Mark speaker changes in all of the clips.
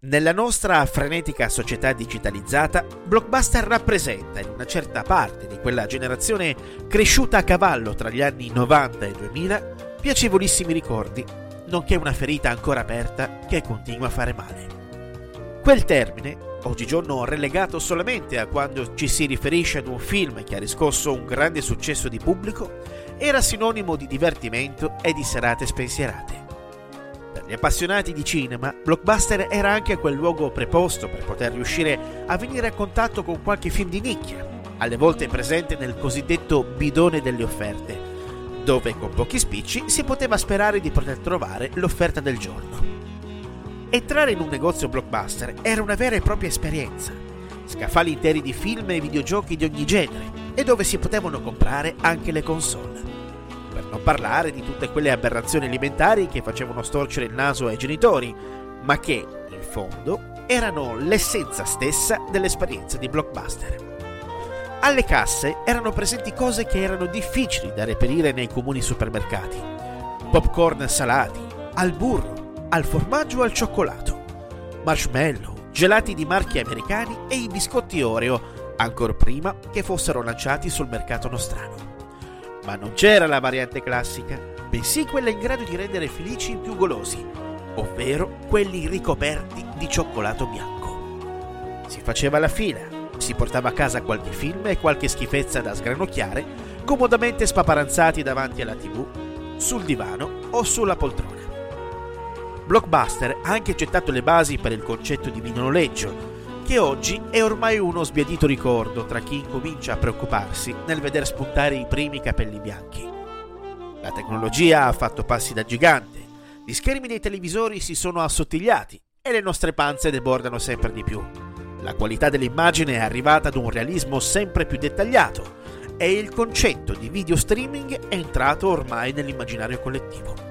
Speaker 1: Nella nostra frenetica società digitalizzata, Blockbuster rappresenta in una certa parte di quella generazione cresciuta a cavallo tra gli anni 90 e 2000 piacevolissimi ricordi, nonché una ferita ancora aperta che continua a fare male. Quel termine, oggigiorno relegato solamente a quando ci si riferisce ad un film che ha riscosso un grande successo di pubblico, era sinonimo di divertimento e di serate spensierate. Gli appassionati di cinema, Blockbuster era anche quel luogo preposto per poter riuscire a venire a contatto con qualche film di nicchia, alle volte presente nel cosiddetto bidone delle offerte, dove con pochi spicci si poteva sperare di poter trovare l'offerta del giorno. Entrare in un negozio blockbuster era una vera e propria esperienza. Scaffali interi di film e videogiochi di ogni genere e dove si potevano comprare anche le console. Per non parlare di tutte quelle aberrazioni alimentari che facevano storcere il naso ai genitori, ma che, in fondo, erano l'essenza stessa dell'esperienza di blockbuster. Alle casse erano presenti cose che erano difficili da reperire nei comuni supermercati. Popcorn salati, al burro, al formaggio o al cioccolato, marshmallow, gelati di marchi americani e i biscotti Oreo, ancora prima che fossero lanciati sul mercato nostrano. Ma non c'era la variante classica, bensì quella in grado di rendere felici i più golosi, ovvero quelli ricoperti di cioccolato bianco. Si faceva la fila, si portava a casa qualche film e qualche schifezza da sgranocchiare, comodamente spaparanzati davanti alla tv, sul divano o sulla poltrona. Blockbuster ha anche gettato le basi per il concetto di videonoleggio, che oggi è ormai uno sbiadito ricordo tra chi incomincia a preoccuparsi nel veder spuntare i primi capelli bianchi. La tecnologia ha fatto passi da gigante, gli schermi dei televisori si sono assottigliati e le nostre panze debordano sempre di più. La qualità dell'immagine è arrivata ad un realismo sempre più dettagliato e il concetto di video streaming è entrato ormai nell'immaginario collettivo.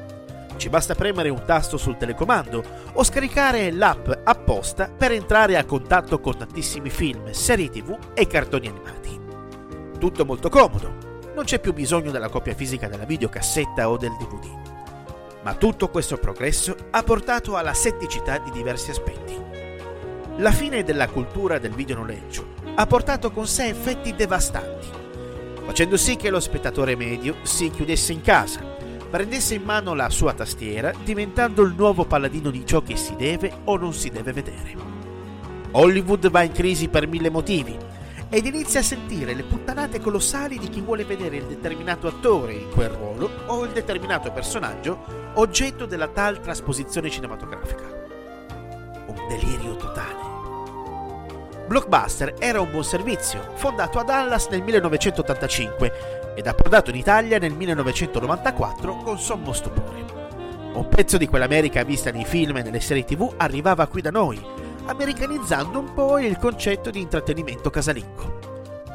Speaker 1: Ci basta premere un tasto sul telecomando o scaricare l'app apposta per entrare a contatto con tantissimi film, serie tv e cartoni animati. Tutto molto comodo, non c'è più bisogno della copia fisica della videocassetta o del DVD. Ma tutto questo progresso ha portato alla setticità di diversi aspetti. La fine della cultura del videonoleggio ha portato con sé effetti devastanti, facendo sì che lo spettatore medio si chiudesse in casa prendesse in mano la sua tastiera, diventando il nuovo paladino di ciò che si deve o non si deve vedere. Hollywood va in crisi per mille motivi ed inizia a sentire le puttanate colossali di chi vuole vedere il determinato attore in quel ruolo o il determinato personaggio oggetto della tal trasposizione cinematografica. Un delirio totale. Blockbuster era un buon servizio, fondato a Dallas nel 1985 ed approdato in Italia nel 1994 con sommo stupore. Un pezzo di quell'America vista nei film e nelle serie tv arrivava qui da noi, americanizzando un po' il concetto di intrattenimento casalingo.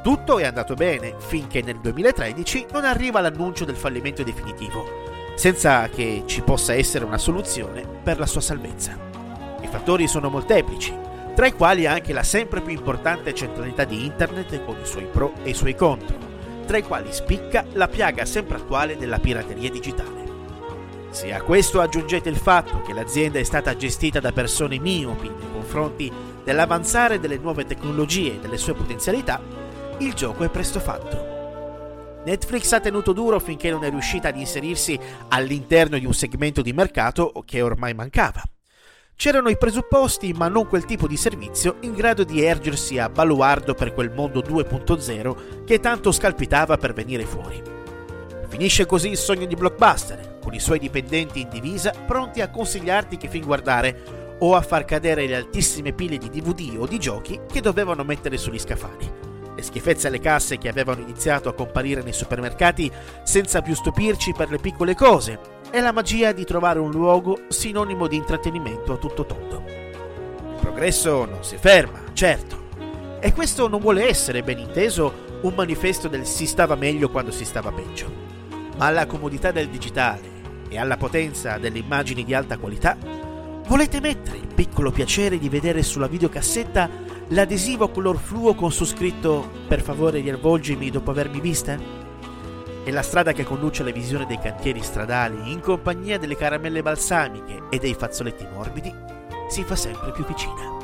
Speaker 1: Tutto è andato bene finché nel 2013 non arriva l'annuncio del fallimento definitivo, senza che ci possa essere una soluzione per la sua salvezza. I fattori sono molteplici, tra i quali anche la sempre più importante centralità di Internet con i suoi pro e i suoi contro, tra i quali spicca la piaga sempre attuale della pirateria digitale. Se a questo aggiungete il fatto che l'azienda è stata gestita da persone miopi nei confronti dell'avanzare delle nuove tecnologie e delle sue potenzialità, il gioco è presto fatto. Netflix ha tenuto duro finché non è riuscita ad inserirsi all'interno di un segmento di mercato che ormai mancava. C'erano i presupposti, ma non quel tipo di servizio in grado di ergersi a baluardo per quel mondo 2.0 che tanto scalpitava per venire fuori. Finisce così il sogno di Blockbuster, con i suoi dipendenti in divisa pronti a consigliarti che film guardare o a far cadere le altissime pile di DVD o di giochi che dovevano mettere sugli scaffali. Le schifezze alle casse che avevano iniziato a comparire nei supermercati senza più stupirci per le piccole cose, è la magia di trovare un luogo sinonimo di intrattenimento a tutto tondo. Il progresso non si ferma, certo. E questo non vuole essere, ben inteso, un manifesto del si stava meglio quando si stava peggio. Ma alla comodità del digitale e alla potenza delle immagini di alta qualità, volete mettere il piccolo piacere di vedere sulla videocassetta l'adesivo color fluo con su scritto per favore riavvolgimi dopo avermi vista? E la strada che conduce alla visione dei cantieri stradali in compagnia delle caramelle balsamiche e dei fazzoletti morbidi si fa sempre più vicina.